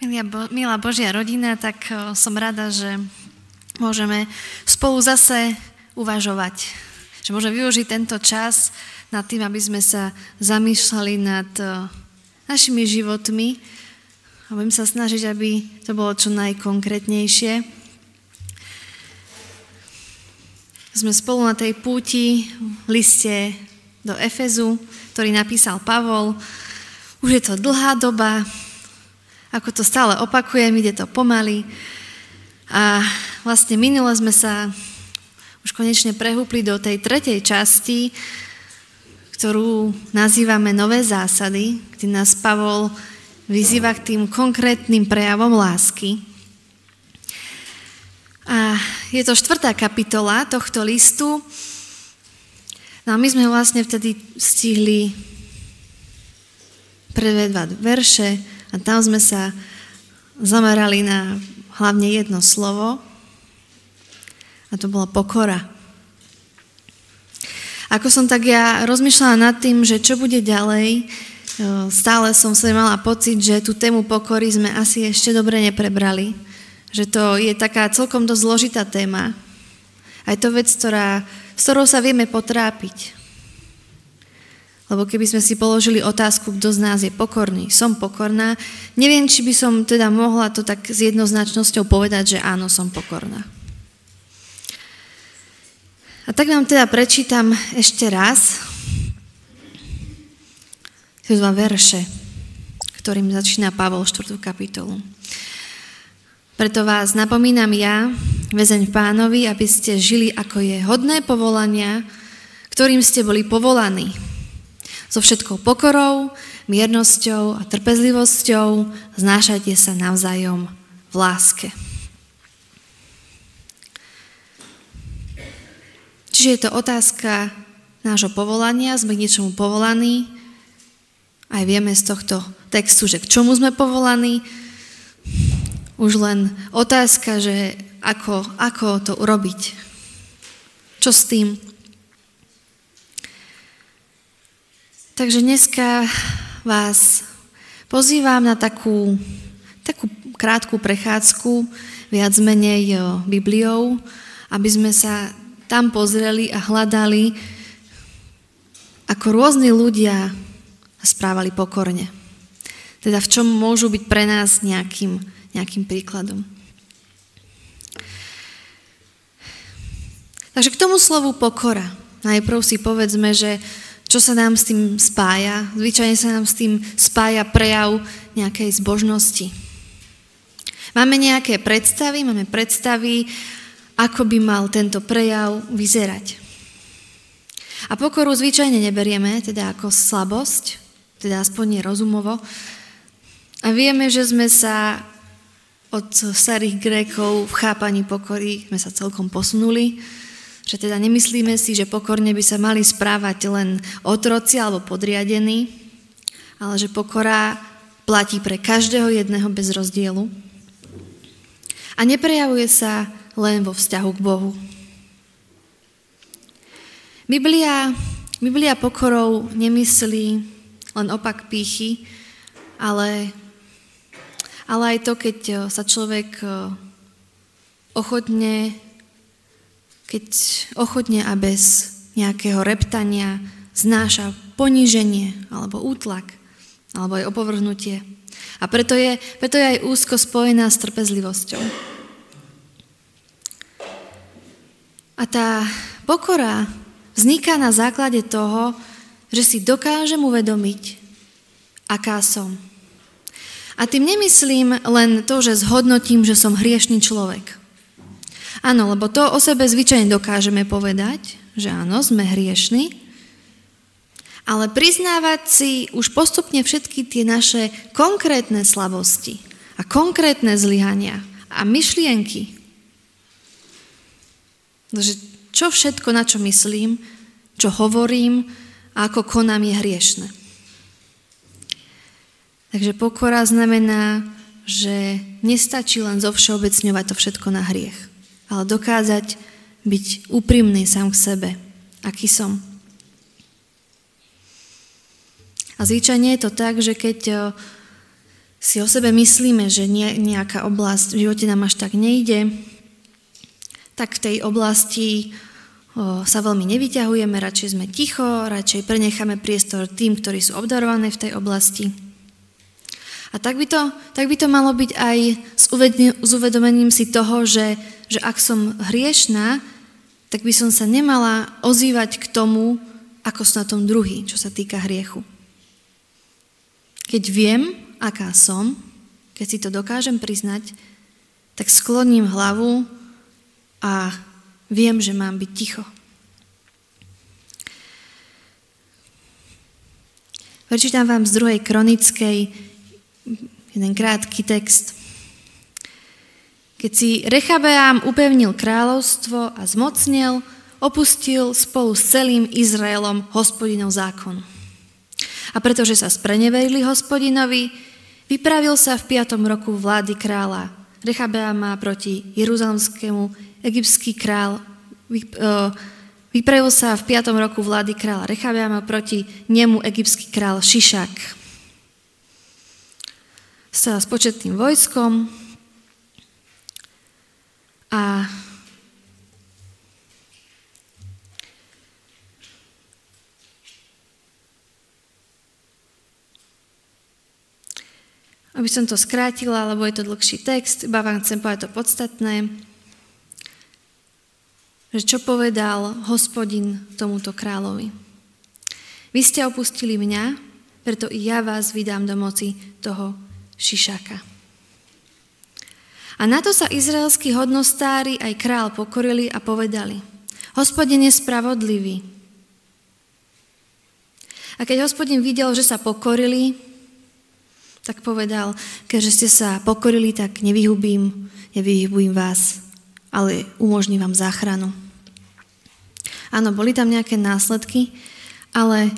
Milá, Bo- milá Božia rodina, tak som rada, že môžeme spolu zase uvažovať. Že môžeme využiť tento čas nad tým, aby sme sa zamýšľali nad našimi životmi a budem sa snažiť, aby to bolo čo najkonkrétnejšie. Sme spolu na tej púti v liste do Efezu, ktorý napísal Pavol. Už je to dlhá doba, ako to stále opakujem, ide to pomaly. A vlastne minule sme sa už konečne prehúpli do tej tretej časti, ktorú nazývame Nové zásady, kde nás Pavol vyzýva k tým konkrétnym prejavom lásky. A je to štvrtá kapitola tohto listu. No a my sme vlastne vtedy stihli prvé dva verše, a tam sme sa zamerali na hlavne jedno slovo a to bola pokora. Ako som tak ja rozmýšľala nad tým, že čo bude ďalej, e, stále som sa mala pocit, že tú tému pokory sme asi ešte dobre neprebrali. Že to je taká celkom dosť zložitá téma. A je to vec, ktorá, s ktorou sa vieme potrápiť. Lebo keby sme si položili otázku, kto z nás je pokorný, som pokorná, neviem, či by som teda mohla to tak s jednoznačnosťou povedať, že áno, som pokorná. A tak vám teda prečítam ešte raz tie dva verše, ktorým začína Pavol 4. kapitolu. Preto vás napomínam ja, väzeň pánovi, aby ste žili ako je hodné povolania, ktorým ste boli povolaní so všetkou pokorou, miernosťou a trpezlivosťou znášajte sa navzájom v láske. Čiže je to otázka nášho povolania, sme k niečomu povolaní, aj vieme z tohto textu, že k čomu sme povolaní. Už len otázka, že ako, ako to urobiť. Čo s tým? Takže dneska vás pozývam na takú, takú krátku prechádzku, viac menej Bibliou, aby sme sa tam pozreli a hľadali, ako rôzni ľudia správali pokorne. Teda v čom môžu byť pre nás nejakým, nejakým príkladom. Takže k tomu slovu pokora. Najprv si povedzme, že čo sa nám s tým spája? Zvyčajne sa nám s tým spája prejav nejakej zbožnosti. Máme nejaké predstavy, máme predstavy, ako by mal tento prejav vyzerať. A pokoru zvyčajne neberieme, teda ako slabosť, teda aspoň nie rozumovo. A vieme, že sme sa od starých Grékov v chápaní pokory sme sa celkom posunuli že teda nemyslíme si, že pokorne by sa mali správať len otroci alebo podriadení, ale že pokora platí pre každého jedného bez rozdielu. A neprejavuje sa len vo vzťahu k Bohu. Biblia, Biblia pokorou nemyslí len opak pýchy, ale, ale aj to, keď sa človek ochotne keď ochotne a bez nejakého reptania znáša poníženie alebo útlak alebo aj opovrhnutie. A preto je, preto je aj úzko spojená s trpezlivosťou. A tá pokora vzniká na základe toho, že si dokážem uvedomiť, aká som. A tým nemyslím len to, že zhodnotím, že som hriešný človek. Áno, lebo to o sebe zvyčajne dokážeme povedať, že áno, sme hriešni, ale priznávať si už postupne všetky tie naše konkrétne slabosti a konkrétne zlyhania a myšlienky. Takže čo všetko, na čo myslím, čo hovorím a ako konám je hriešne. Takže pokora znamená, že nestačí len zovšeobecňovať to všetko na hriech ale dokázať byť úprimný sám k sebe, aký som. A zvyčajne je to tak, že keď si o sebe myslíme, že nejaká oblasť v živote nám až tak nejde, tak v tej oblasti o, sa veľmi nevyťahujeme, radšej sme ticho, radšej prenecháme priestor tým, ktorí sú obdarované v tej oblasti. A tak by to, tak by to malo byť aj s, s uvedomením si toho, že, že ak som hriešná, tak by som sa nemala ozývať k tomu, ako sú na tom druhý, čo sa týka hriechu. Keď viem, aká som, keď si to dokážem priznať, tak skloním hlavu a viem, že mám byť ticho. Prečítam vám z druhej kronickej jeden krátky text. Keď si Rechabeám upevnil kráľovstvo a zmocnil, opustil spolu s celým Izraelom hospodinov zákon. A pretože sa spreneverili hospodinovi, Vypravil sa v 5. roku vlády kráľa Rechabeama proti Jeruzalemskému egyptský král. E, vypravil sa v 5. roku vlády kráľa Rechabeama proti nemu egyptský král Šišak. Stal s početným vojskom a Aby som to skrátila, lebo je to dlhší text, iba vám chcem povedať to podstatné, že čo povedal hospodin tomuto kráľovi. Vy ste opustili mňa, preto i ja vás vydám do moci toho Šišaka. A na to sa izraelskí hodnostári aj král pokorili a povedali, hospodin je spravodlivý. A keď hospodin videl, že sa pokorili, tak povedal, keďže ste sa pokorili, tak nevyhubím, nevyhubím vás, ale umožním vám záchranu. Áno, boli tam nejaké následky, ale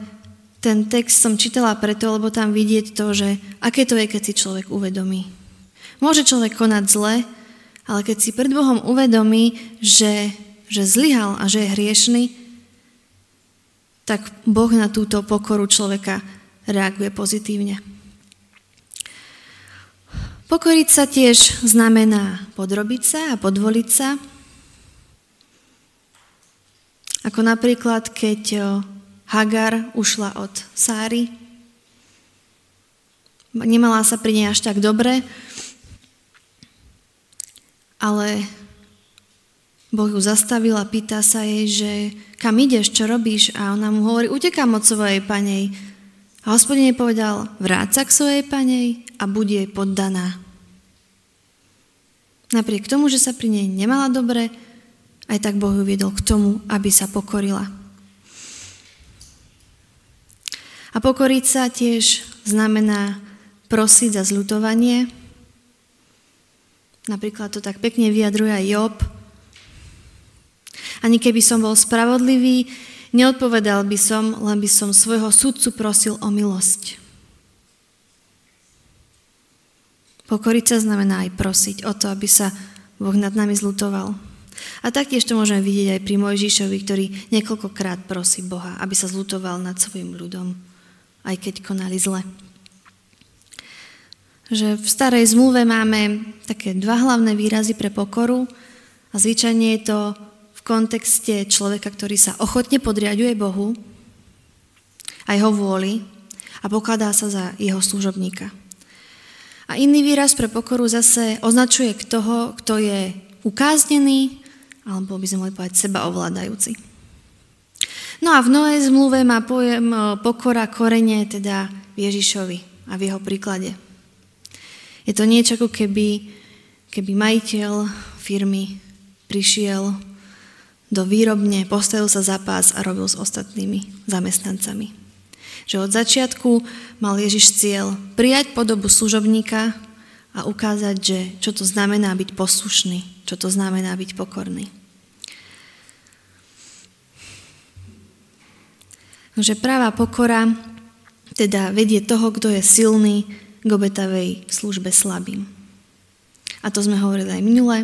ten text som čítala preto, lebo tam vidieť to, že aké to je, keď si človek uvedomí. Môže človek konať zle, ale keď si pred Bohom uvedomí, že, že zlyhal a že je hriešný, tak Boh na túto pokoru človeka reaguje pozitívne. Pokoriť sa tiež znamená podrobiť sa a podvoliť sa. Ako napríklad, keď Hagar ušla od Sáry. Nemala sa pri nej až tak dobre, ale Boh ju zastavil a pýta sa jej, že kam ideš, čo robíš? A ona mu hovorí, utekám od svojej panej. A hospodin jej povedal, vráť sa k svojej panej a bude jej poddaná. Napriek tomu, že sa pri nej nemala dobre, aj tak Boh ju viedol k tomu, aby sa pokorila. A pokoriť sa tiež znamená prosiť za zľutovanie. Napríklad to tak pekne vyjadruje aj Job. Ani keby som bol spravodlivý, neodpovedal by som, len by som svojho sudcu prosil o milosť. Pokoriť sa znamená aj prosiť o to, aby sa Boh nad nami zlutoval. A taktiež to môžeme vidieť aj pri Mojžišovi, ktorý niekoľkokrát prosí Boha, aby sa zlutoval nad svojim ľudom, aj keď konali zle. Že v starej zmluve máme také dva hlavné výrazy pre pokoru a zvyčajne je to v kontexte človeka, ktorý sa ochotne podriaduje Bohu, aj ho vôli a pokladá sa za jeho služobníka. A iný výraz pre pokoru zase označuje toho, kto je ukáznený, alebo by sme mohli povedať seba ovládajúci. No a v Novej zmluve má pojem e, pokora korene teda v Ježišovi a v jeho príklade. Je to niečo ako keby, keby majiteľ firmy prišiel do výrobne, postavil sa za pás a robil s ostatnými zamestnancami. Že od začiatku mal Ježiš cieľ prijať podobu služobníka a ukázať, že čo to znamená byť poslušný, čo to znamená byť pokorný. Takže práva pokora teda vedie toho, kto je silný k obetavej službe slabým. A to sme hovorili aj minule.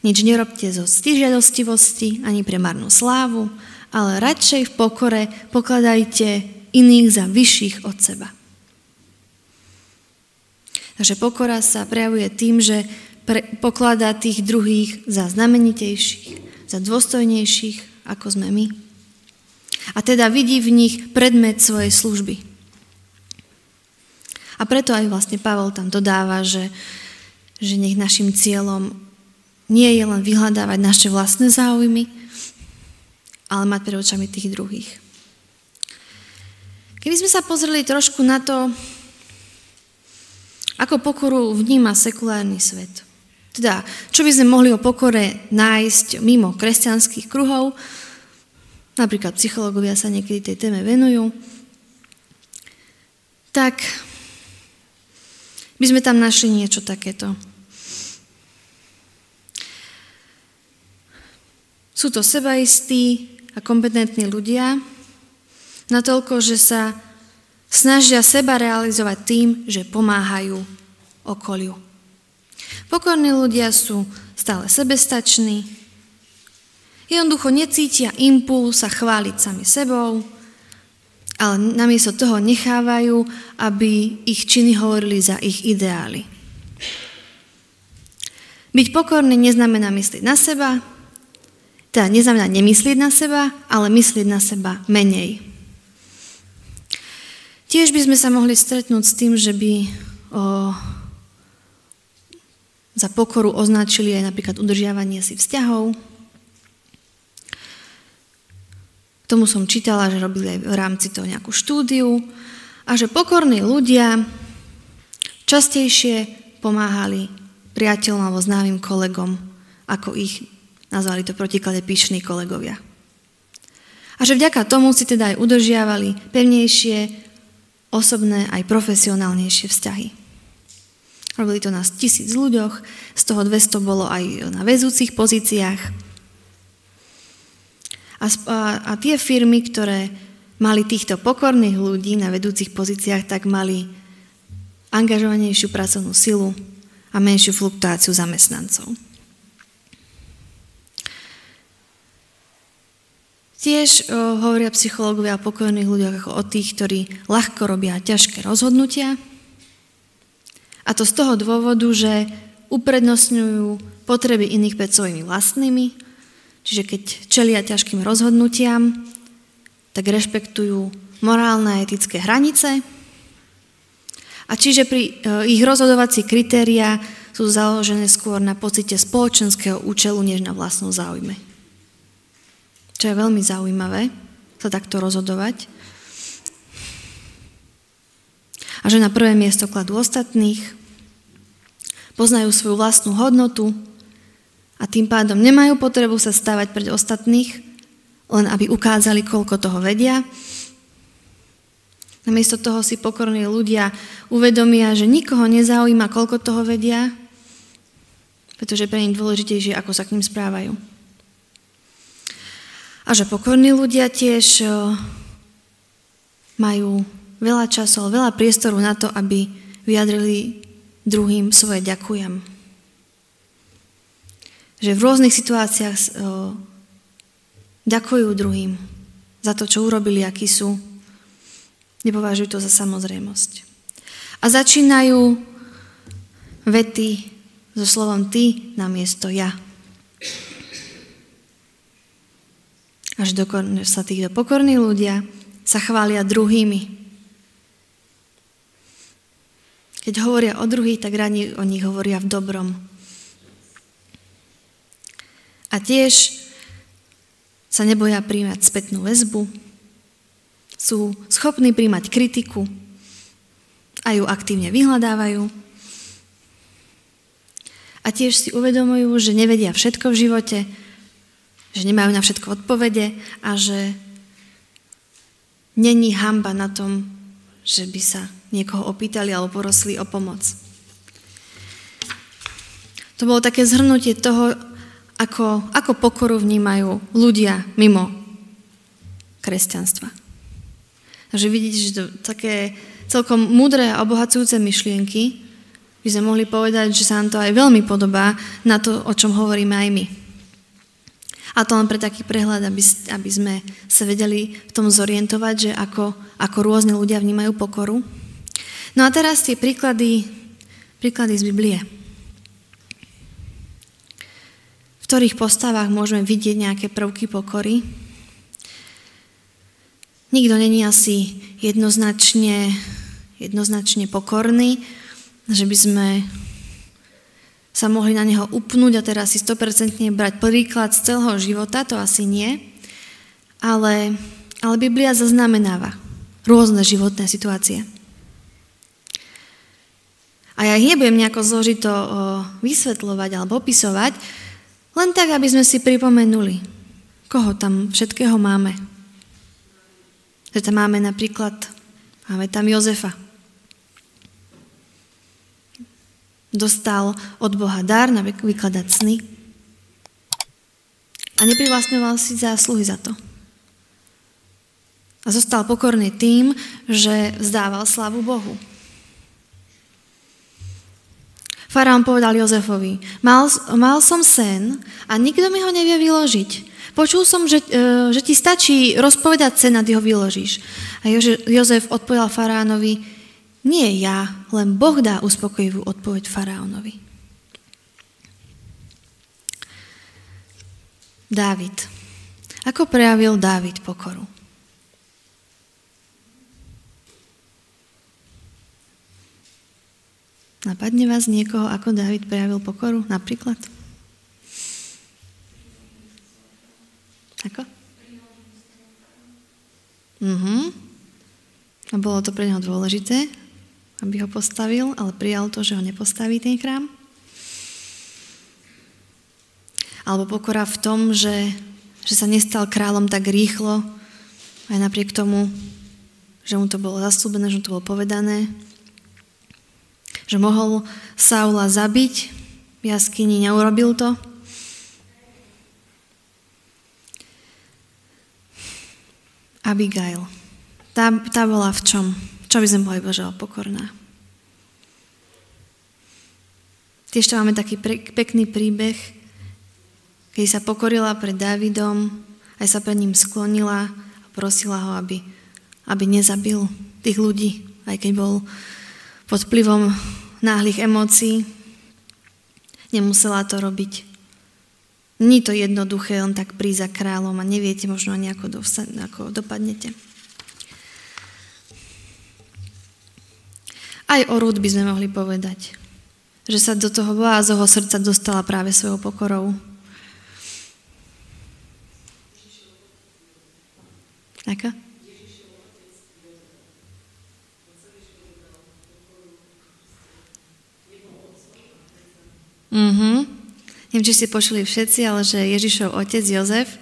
Nič nerobte zo stižiadostivosti ani pre marnú slávu, ale radšej v pokore pokladajte iných za vyšších od seba. že pokora sa prejavuje tým, že pre, pokladá tých druhých za znamenitejších, za dôstojnejších, ako sme my. A teda vidí v nich predmet svojej služby. A preto aj vlastne Pavel tam dodáva, že, že nech našim cieľom nie je len vyhľadávať naše vlastné záujmy, ale mať pred očami tých druhých. Keby sme sa pozreli trošku na to, ako pokoru vníma sekulárny svet. Teda, čo by sme mohli o pokore nájsť mimo kresťanských kruhov, napríklad psychológovia sa niekedy tej téme venujú, tak by sme tam našli niečo takéto. Sú to sebaistí a kompetentní ľudia, natoľko, že sa snažia seba realizovať tým, že pomáhajú okoliu. Pokorní ľudia sú stále sebestační, jednoducho necítia impuls sa chváliť sami sebou, ale namiesto toho nechávajú, aby ich činy hovorili za ich ideály. Byť pokorný neznamená myslieť na seba, teda neznamená nemyslieť na seba, ale myslieť na seba menej. Tiež by sme sa mohli stretnúť s tým, že by o, za pokoru označili aj napríklad udržiavanie si vzťahov. Tomu som čítala, že robili aj v rámci toho nejakú štúdiu a že pokorní ľudia častejšie pomáhali priateľom alebo známym kolegom, ako ich nazvali to protiklade pyšní kolegovia. A že vďaka tomu si teda aj udržiavali pevnejšie osobné aj profesionálnejšie vzťahy. Robili to na tisíc ľuďoch, z toho 200 bolo aj na väzúcich pozíciách. A, a, a tie firmy, ktoré mali týchto pokorných ľudí na vedúcich pozíciách, tak mali angažovanejšiu pracovnú silu a menšiu fluktuáciu zamestnancov. Tiež o, hovoria psychológovia o pokojných ľuďoch ako o tých, ktorí ľahko robia ťažké rozhodnutia. A to z toho dôvodu, že uprednostňujú potreby iných pred svojimi vlastnými. Čiže keď čelia ťažkým rozhodnutiam, tak rešpektujú morálne a etické hranice. A čiže pri e, ich rozhodovací kritéria sú založené skôr na pocite spoločenského účelu, než na vlastnom záujme čo je veľmi zaujímavé, sa takto rozhodovať. A že na prvé miesto kladú ostatných, poznajú svoju vlastnú hodnotu a tým pádom nemajú potrebu sa stávať pred ostatných, len aby ukázali, koľko toho vedia. Namiesto toho si pokorní ľudia uvedomia, že nikoho nezaujíma, koľko toho vedia, pretože pre nich dôležitejšie, ako sa k ním správajú. A že pokorní ľudia tiež majú veľa času, veľa priestoru na to, aby vyjadrili druhým svoje ďakujem. Že v rôznych situáciách ďakujú druhým za to, čo urobili, akí sú. Nepovažujú to za samozrejmosť. A začínajú vety so slovom ty namiesto ja. až dokon sa títo pokorní ľudia sa chvália druhými. Keď hovoria o druhých, tak rani o nich hovoria v dobrom. A tiež sa neboja príjmať spätnú väzbu, sú schopní príjmať kritiku a ju aktívne vyhľadávajú. A tiež si uvedomujú, že nevedia všetko v živote, že nemajú na všetko odpovede a že není hamba na tom, že by sa niekoho opýtali alebo porosli o pomoc. To bolo také zhrnutie toho, ako, ako pokoru vnímajú ľudia mimo kresťanstva. Takže vidíte, že to také celkom múdre a obohacujúce myšlienky by sme mohli povedať, že sa nám to aj veľmi podobá na to, o čom hovoríme aj my. A to len pre taký prehľad, aby, aby sme sa vedeli v tom zorientovať, že ako, ako rôzne ľudia vnímajú pokoru. No a teraz tie príklady Príklady z Biblie. V ktorých postavách môžeme vidieť nejaké prvky pokory. Nikto není asi jednoznačne, jednoznačne pokorný, že by sme sa mohli na neho upnúť a teraz si 100% brať príklad z celého života, to asi nie. Ale, ale Biblia zaznamenáva rôzne životné situácie. A ja ich nebudem nejako zložito vysvetľovať alebo opisovať, len tak, aby sme si pripomenuli, koho tam všetkého máme. Že tam máme napríklad, máme tam Jozefa. Dostal od Boha dar na vykladať sny a neprivlastňoval si zásluhy za to. A zostal pokorný tým, že vzdával slavu Bohu. Faraón povedal Jozefovi, mal, mal som sen a nikto mi ho nevie vyložiť. Počul som, že, e, že ti stačí rozpovedať sen a ty ho vyložíš. A Jozef odpovedal faraónovi, nie ja, len Boh dá uspokojivú odpoveď faraónovi. Dávid. Ako prejavil Dávid pokoru? Napadne vás niekoho, ako David prejavil pokoru napríklad? Ako? Mhm. A bolo to pre neho dôležité, aby ho postavil, ale prijal to, že ho nepostaví ten chrám. Alebo pokora v tom, že, že sa nestal kráľom tak rýchlo, aj napriek tomu, že mu to bolo zastúbené, že mu to bolo povedané, že mohol Saula zabiť v jaskyni, neurobil to. Abigail. Tá, tá bola v čom? Čo by sme boli Božeho pokorná? Tiež to máme taký pre, pekný príbeh, keď sa pokorila pred Dávidom, aj sa pred ním sklonila a prosila ho, aby, aby nezabil tých ľudí, aj keď bol pod vplyvom náhlych emócií. Nemusela to robiť. Nie to jednoduché len tak prísť za kráľom a neviete možno ani ako, do, ako dopadnete. Aj o Rúd by sme mohli povedať, že sa do toho Boázovho srdca dostala práve svojou pokorou. Aká? Mm-hmm. Neviem, či ste počuli všetci, ale že Ježišov otec Jozef,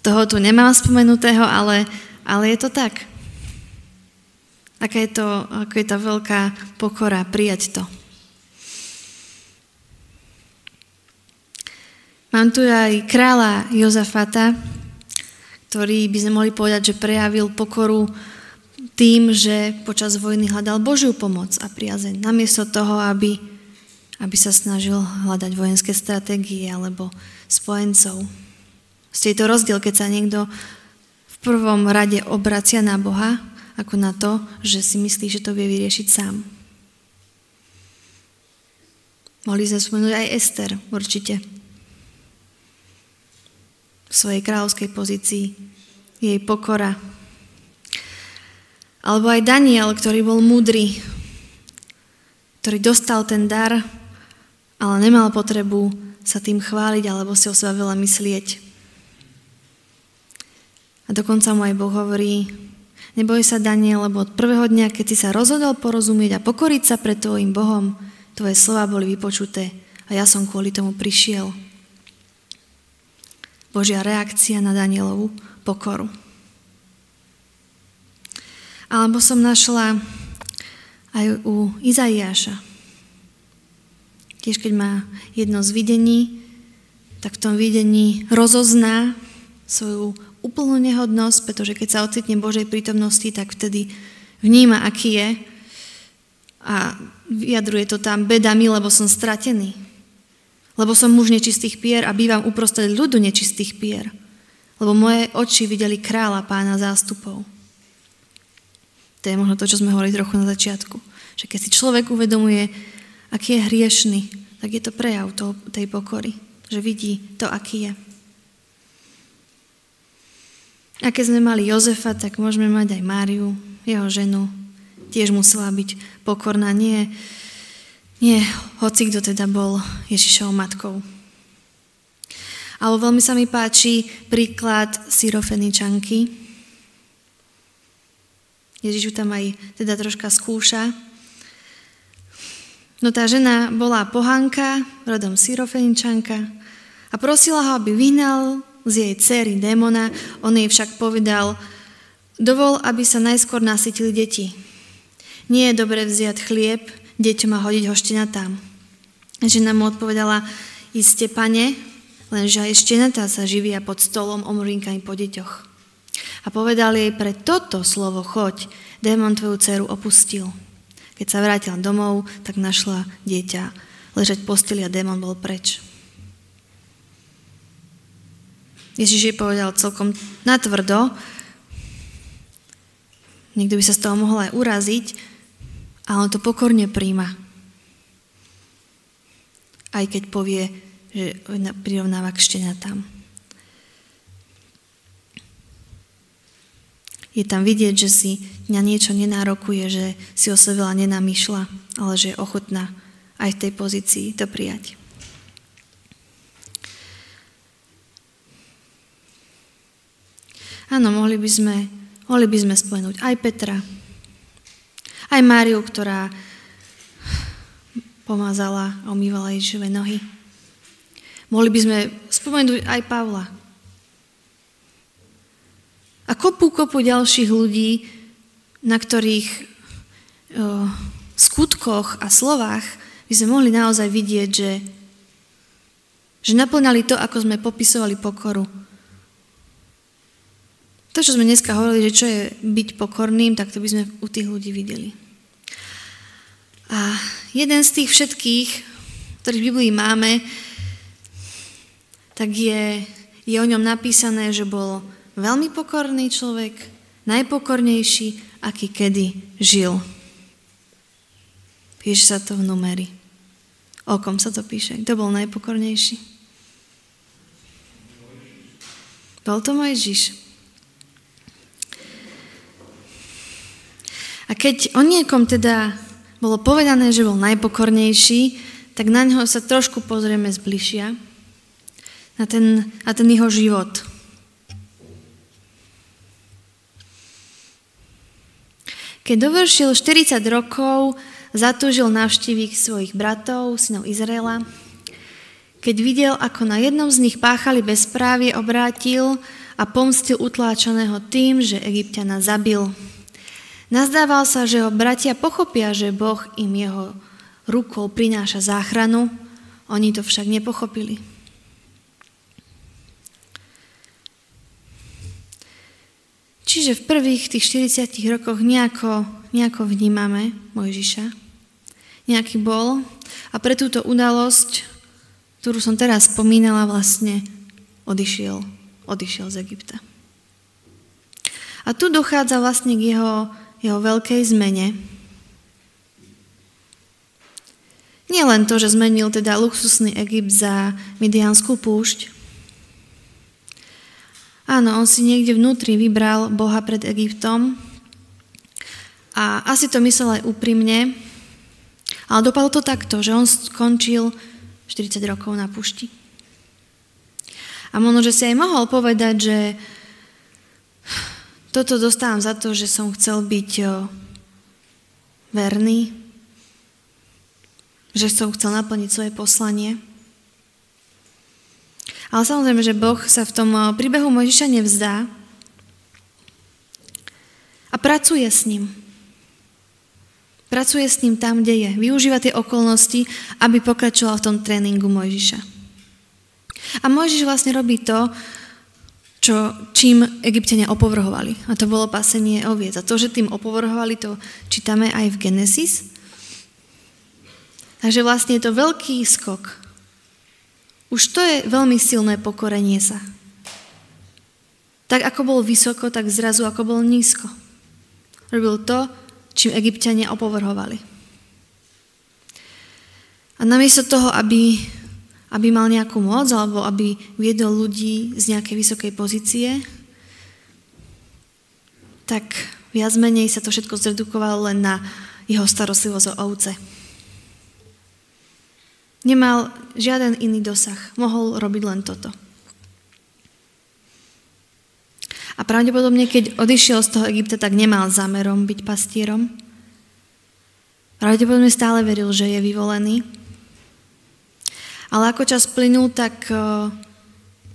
toho tu nemám spomenutého, ale, ale je to tak. Aká je to, ako je tá veľká pokora prijať to. Mám tu aj kráľa Jozafata, ktorý by sme mohli povedať, že prejavil pokoru tým, že počas vojny hľadal Božiu pomoc a priazeň. Namiesto toho, aby aby sa snažil hľadať vojenské stratégie alebo spojencov. Je to rozdiel, keď sa niekto v prvom rade obracia na Boha, ako na to, že si myslí, že to vie vyriešiť sám. Mohli sme spomenúť aj Ester, určite. V svojej kráľovskej pozícii, jej pokora. Alebo aj Daniel, ktorý bol múdry, ktorý dostal ten dar ale nemal potrebu sa tým chváliť alebo si o seba veľa myslieť. A dokonca mu aj Boh hovorí, neboj sa Daniel, lebo od prvého dňa, keď si sa rozhodol porozumieť a pokoriť sa pred tvojim Bohom, tvoje slova boli vypočuté a ja som kvôli tomu prišiel. Božia reakcia na Danielovu pokoru. Alebo som našla aj u Izaiáša, Tiež keď má jedno z videní, tak v tom videní rozozná svoju úplnú nehodnosť, pretože keď sa ocitne Božej prítomnosti, tak vtedy vníma, aký je a vyjadruje to tam bedami, lebo som stratený. Lebo som muž nečistých pier a bývam uprostred ľudu nečistých pier. Lebo moje oči videli kráľa pána zástupov. To je možno to, čo sme hovorili trochu na začiatku. Že keď si človek uvedomuje, aký je hriešný, tak je to prejav toho, tej pokory, že vidí to, aký je. A keď sme mali Jozefa, tak môžeme mať aj Máriu, jeho ženu. Tiež musela byť pokorná, nie, nie hoci kto teda bol Ježišovou matkou. Ale veľmi sa mi páči príklad syrofeničanky. Ježiš ju tam aj teda troška skúša. No tá žena bola pohanka, rodom syrofeničanka a prosila ho, aby vyhnal z jej cery démona, on jej však povedal, dovol, aby sa najskôr nasytili deti. Nie je dobre vziať chlieb, deťom a hodiť ho tam. Žena mu odpovedala, iste pane, lenže aj štenatá sa živia pod stolom omrinkami po deťoch. A povedal jej, pre toto slovo choď, démon tvoju dceru opustil. Keď sa vrátila domov, tak našla dieťa ležať posteli a démon bol preč. Ježiš jej povedal celkom natvrdo, niekto by sa z toho mohol aj uraziť, ale on to pokorne príjma. Aj keď povie, že prirovnáva k štenatám. Je tam vidieť, že si na niečo nenárokuje, že si o sebe nenamýšľa, ale že je ochotná aj v tej pozícii to prijať. Áno, mohli by sme, mohli by sme spomenúť aj Petra, aj Máriu, ktorá pomazala a omývala Ježišove nohy. Mohli by sme spomenúť aj Pavla. A kopu, kopu ďalších ľudí, na ktorých o, skutkoch a slovách by sme mohli naozaj vidieť, že, že naplňali to, ako sme popisovali pokoru to, čo sme dneska hovorili, že čo je byť pokorným, tak to by sme u tých ľudí videli. A jeden z tých všetkých, ktorých v Biblii máme, tak je, je o ňom napísané, že bol veľmi pokorný človek, najpokornejší, aký kedy žil. Píše sa to v numeri. O kom sa to píše? Kto bol najpokornejší? Bol to Mojžiš. A keď o niekom teda bolo povedané, že bol najpokornejší, tak na neho sa trošku pozrieme zbližia, na ten, na ten jeho život. Keď dovršil 40 rokov, zatúžil navštíviť svojich bratov, synov Izraela. Keď videl, ako na jednom z nich páchali bezprávie, obrátil a pomstil utláčaného tým, že Egyptiana zabil. Nazdával sa, že ho bratia pochopia, že Boh im jeho rukou prináša záchranu, oni to však nepochopili. Čiže v prvých tých 40 rokoch nejako, nejako vnímame Mojžiša. Nejaký bol. A pre túto udalosť, ktorú som teraz spomínala, vlastne odišiel, odišiel z Egypta. A tu dochádza vlastne k jeho jeho veľkej zmene. Nie len to, že zmenil teda luxusný Egypt za Midianskú púšť. Áno, on si niekde vnútri vybral Boha pred Egyptom a asi to myslel aj úprimne, ale dopadlo to takto, že on skončil 40 rokov na pušti. A možno, že si aj mohol povedať, že toto dostávam za to, že som chcel byť verný, že som chcel naplniť svoje poslanie. Ale samozrejme, že Boh sa v tom príbehu Mojžiša nevzdá a pracuje s ním. Pracuje s ním tam, kde je. Využíva tie okolnosti, aby pokračoval v tom tréningu Mojžiša. A Mojžiš vlastne robí to, čo, čím egyptiania opovrhovali. A to bolo pasenie oviec. A to, že tým opovrhovali, to čítame aj v Genesis. Takže vlastne je to veľký skok. Už to je veľmi silné pokorenie sa. Tak ako bol vysoko, tak zrazu ako bol nízko. Robil to, čím egyptiania opovrhovali. A namiesto toho, aby, aby mal nejakú moc alebo aby viedol ľudí z nejakej vysokej pozície, tak viac menej sa to všetko zredukovalo len na jeho starostlivosť o ovce. Nemal žiaden iný dosah. Mohol robiť len toto. A pravdepodobne, keď odišiel z toho Egypta, tak nemal zámerom byť pastierom. Pravdepodobne stále veril, že je vyvolený. Ale ako čas plynul, tak uh,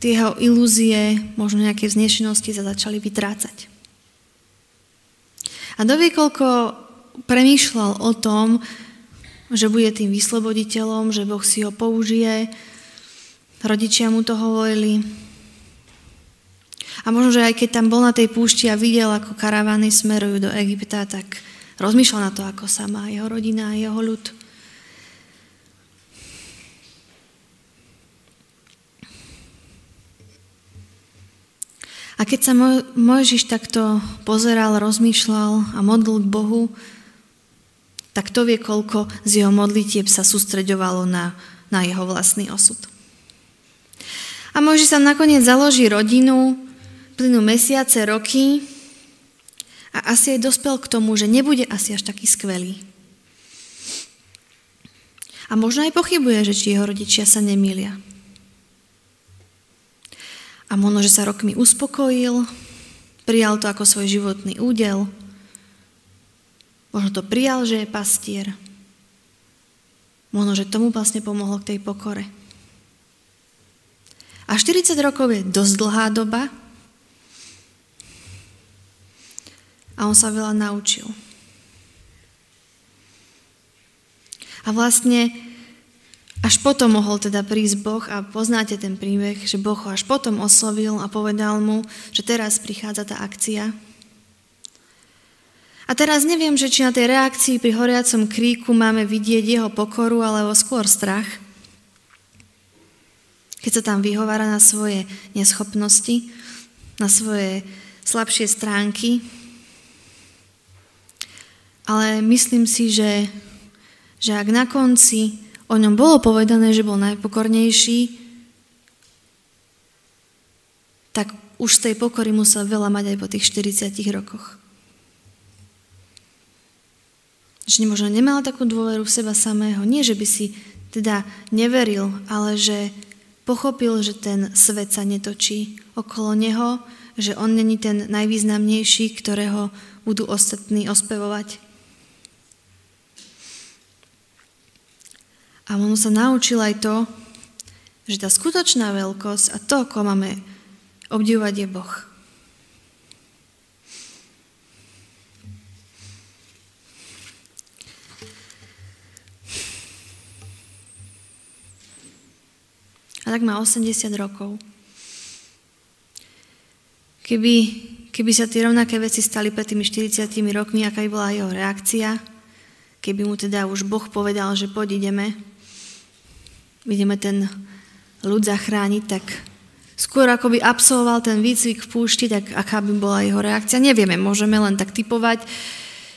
tie jeho ilúzie, možno nejaké vznešenosti sa začali vytrácať. A dovie, koľko premýšľal o tom, že bude tým vysloboditeľom, že Boh si ho použije. Rodičia mu to hovorili. A možno, že aj keď tam bol na tej púšti a videl, ako karavany smerujú do Egypta, tak rozmýšľal na to, ako sa má jeho rodina a jeho ľud. A keď sa Mojžiš takto pozeral, rozmýšľal a modlil k Bohu, tak to vie, koľko z jeho modlitieb sa sústreďovalo na, na jeho vlastný osud. A môže sa nakoniec založí rodinu, plynú mesiace, roky a asi aj dospel k tomu, že nebude asi až taký skvelý. A možno aj pochybuje, že či jeho rodičia sa nemýlia. A možno, že sa rokmi uspokojil, prijal to ako svoj životný údel, Možno to prijal, že je pastier. Možno, že tomu vlastne pomohlo k tej pokore. A 40 rokov je dosť dlhá doba a on sa veľa naučil. A vlastne až potom mohol teda prísť Boh a poznáte ten príbeh, že Boh ho až potom oslovil a povedal mu, že teraz prichádza tá akcia, a teraz neviem, že či na tej reakcii pri horiacom kríku máme vidieť jeho pokoru alebo skôr strach. Keď sa tam vyhovára na svoje neschopnosti, na svoje slabšie stránky. Ale myslím si, že, že ak na konci o ňom bolo povedané, že bol najpokornejší, tak už z tej pokory musel veľa mať aj po tých 40 rokoch. Že možno nemal takú dôveru v seba samého. Nie, že by si teda neveril, ale že pochopil, že ten svet sa netočí okolo neho, že on není ten najvýznamnejší, ktorého budú ostatní ospevovať. A on sa naučil aj to, že tá skutočná veľkosť a to, koho máme obdivovať, je Boh. A tak má 80 rokov. Keby, keby sa tie rovnaké veci stali pred tými 40 rokmi, aká by bola jeho reakcia, keby mu teda už Boh povedal, že poď ideme, ideme ten ľud zachrániť, tak skôr ako by absolvoval ten výcvik v púšti, tak aká by bola jeho reakcia, nevieme, môžeme len tak typovať,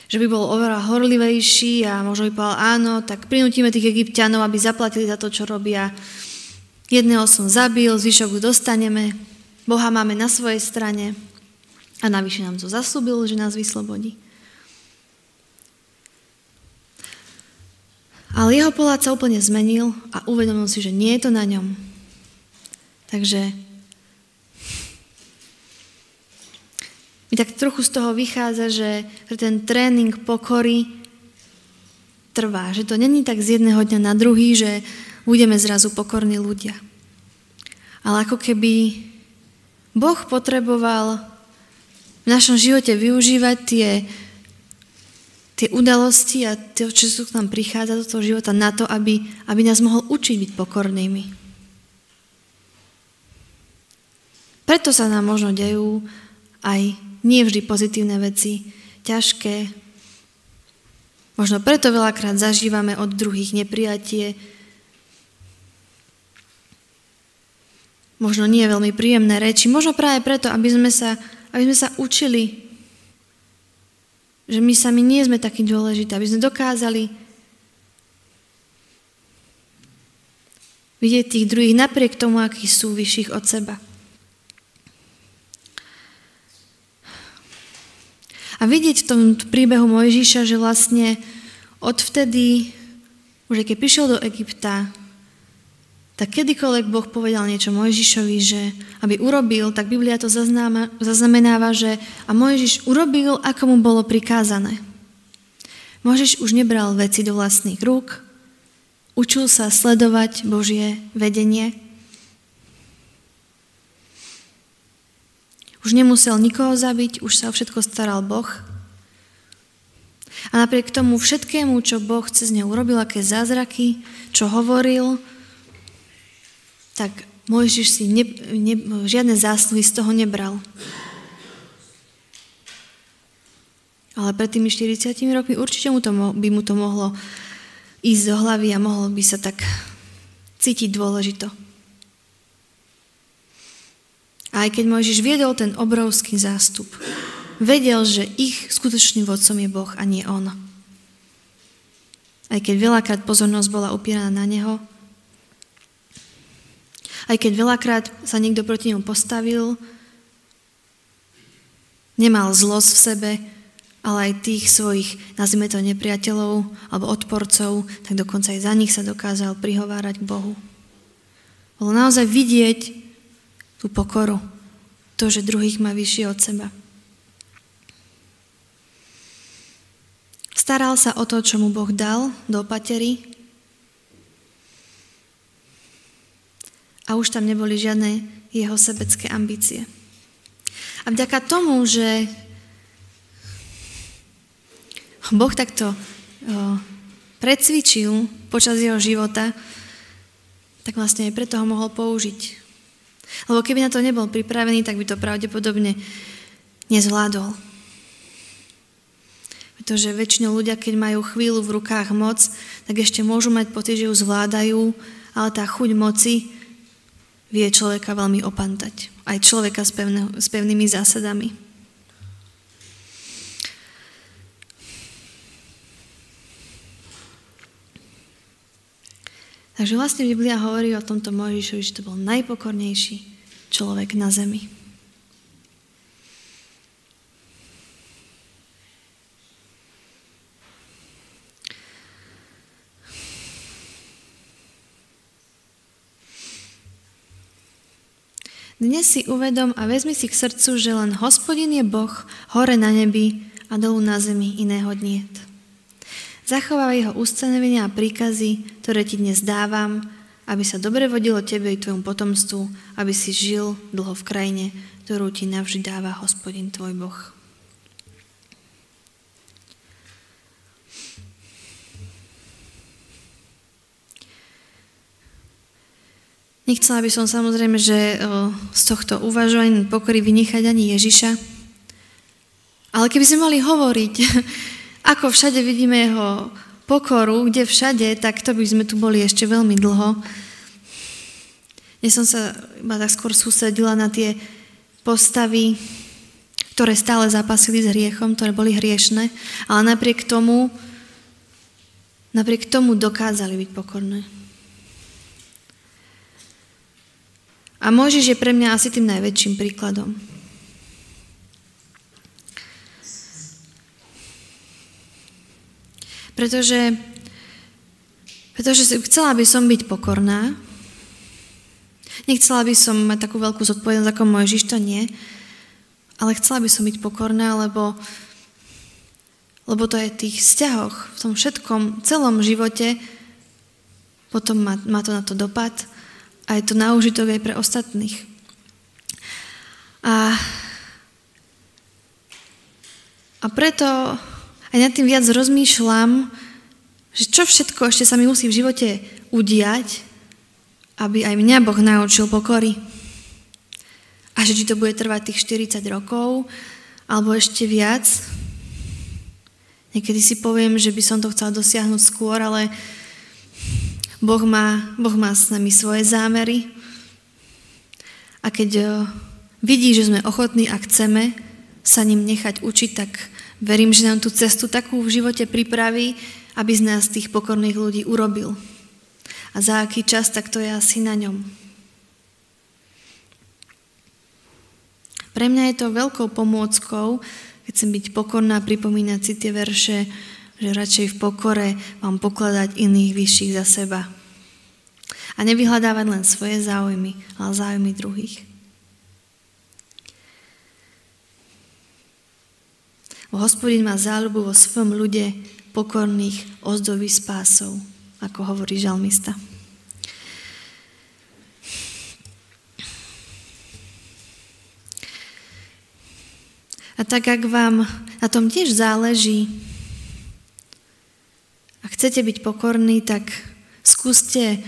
že by bol oveľa horlivejší a možno by povedal áno, tak prinútime tých egyptianov, aby zaplatili za to, čo robia Jedného som zabil, zvyšok dostaneme, Boha máme na svojej strane a navyše nám to zaslúbil, že nás vyslobodí. Ale jeho pohľad sa úplne zmenil a uvedomil si, že nie je to na ňom. Takže mi tak trochu z toho vychádza, že, ten tréning pokory trvá, že to není tak z jedného dňa na druhý, že budeme zrazu pokorní ľudia. Ale ako keby Boh potreboval v našom živote využívať tie, tie udalosti a to, čo k nám prichádza do toho života na to, aby, aby nás mohol učiť byť pokornými. Preto sa nám možno dejú aj nie vždy pozitívne veci, ťažké. Možno preto veľakrát zažívame od druhých neprijatie, možno nie veľmi príjemné reči, možno práve preto, aby sme sa, aby sme sa učili, že my sami nie sme takí dôležití, aby sme dokázali Vidieť tých druhých napriek tomu, akí sú vyšších od seba. A vidieť v tom príbehu Mojžiša, že vlastne odvtedy, už keď prišiel do Egypta, tak kedykoľvek Boh povedal niečo Mojžišovi, že aby urobil, tak Biblia to zaznáma, zaznamenáva, že a Mojžiš urobil, ako mu bolo prikázané. Mojžiš už nebral veci do vlastných rúk, učil sa sledovať Božie vedenie. Už nemusel nikoho zabiť, už sa o všetko staral Boh. A napriek tomu všetkému, čo Boh cez neho urobil, aké zázraky, čo hovoril, tak Mojžiš si ne, ne, žiadne zásluhy z toho nebral. Ale pred tými 40 rokmi určite mu to, by mu to mohlo ísť do hlavy a mohlo by sa tak cítiť dôležito. Aj keď Mojžiš viedol ten obrovský zástup, vedel, že ich skutočným vodcom je Boh a nie on. Aj keď veľakrát pozornosť bola upieraná na neho, aj keď veľakrát sa niekto proti ňom postavil, nemal zlosť v sebe, ale aj tých svojich, nazvime to nepriateľov alebo odporcov, tak dokonca aj za nich sa dokázal prihovárať k Bohu. Bolo naozaj vidieť tú pokoru, to, že druhých má vyššie od seba. Staral sa o to, čo mu Boh dal do opatery a už tam neboli žiadne jeho sebecké ambície. A vďaka tomu, že Boh takto precvičil počas jeho života, tak vlastne aj preto ho mohol použiť. Lebo keby na to nebol pripravený, tak by to pravdepodobne nezvládol. Pretože väčšinou ľudia, keď majú chvíľu v rukách moc, tak ešte môžu mať pocit, že ju zvládajú, ale tá chuť moci vie človeka veľmi opantať. Aj človeka s, pevne, s pevnými zásadami. Takže vlastne Biblia hovorí o tomto Mojžišovi, že to bol najpokornejší človek na zemi. Dnes si uvedom a vezmi si k srdcu, že len hospodin je Boh hore na nebi a dolu na zemi iného dniet. Zachovávaj jeho ustanovenia a príkazy, ktoré ti dnes dávam, aby sa dobre vodilo tebe i tvojom potomstvu, aby si žil dlho v krajine, ktorú ti navždy dáva hospodin tvoj Boh. Nechcela by som samozrejme, že z tohto uvažovania pokory vynechať ani Ježiša. Ale keby sme mali hovoriť, ako všade vidíme jeho pokoru, kde všade, tak to by sme tu boli ešte veľmi dlho. Ja som sa iba tak skôr susedila na tie postavy, ktoré stále zapasili s hriechom, ktoré boli hriešne, ale napriek tomu, napriek tomu dokázali byť pokorné. A Mojžiš je pre mňa asi tým najväčším príkladom. Pretože, pretože chcela by som byť pokorná, nechcela by som mať takú veľkú zodpovednosť ako Mojžiš, to nie, ale chcela by som byť pokorná, lebo, lebo to je v tých vzťahoch, v tom všetkom, celom živote, potom má, má to na to dopad a je to na užitok aj pre ostatných. A, a preto aj nad tým viac rozmýšľam, že čo všetko ešte sa mi musí v živote udiať, aby aj mňa Boh naučil pokory. A že či to bude trvať tých 40 rokov, alebo ešte viac. Niekedy si poviem, že by som to chcela dosiahnuť skôr, ale Boh má, boh má s nami svoje zámery a keď eh, vidí, že sme ochotní a chceme sa ním nechať učiť, tak verím, že nám tú cestu takú v živote pripraví, aby z nás tých pokorných ľudí urobil. a za aký čas, tak to je asi na ňom. Pre mňa je to veľkou pomôckou, keď chcem byť pokorná, pripomínať si tie verše, že radšej v pokore mám pokladať iných vyšších za seba. A nevyhľadávať len svoje záujmy, ale záujmy druhých. Hospodin má záľubu vo svojom ľude pokorných ozdoby spásov, ako hovorí žalmista. A tak, ak vám na tom tiež záleží, a chcete byť pokorní, tak skúste,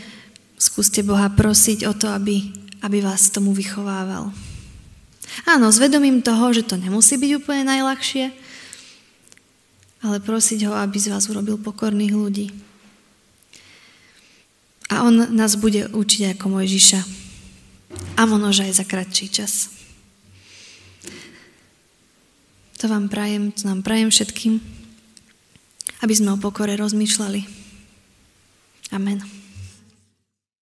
skúste Boha prosiť o to, aby, aby vás tomu vychovával. Áno, s vedomím toho, že to nemusí byť úplne najľahšie, ale prosiť ho, aby z vás urobil pokorných ľudí. A on nás bude učiť ako Mojžiša. A možno aj za kratší čas. To vám prajem, to nám prajem všetkým, aby sme o pokore rozmýšľali. Amen.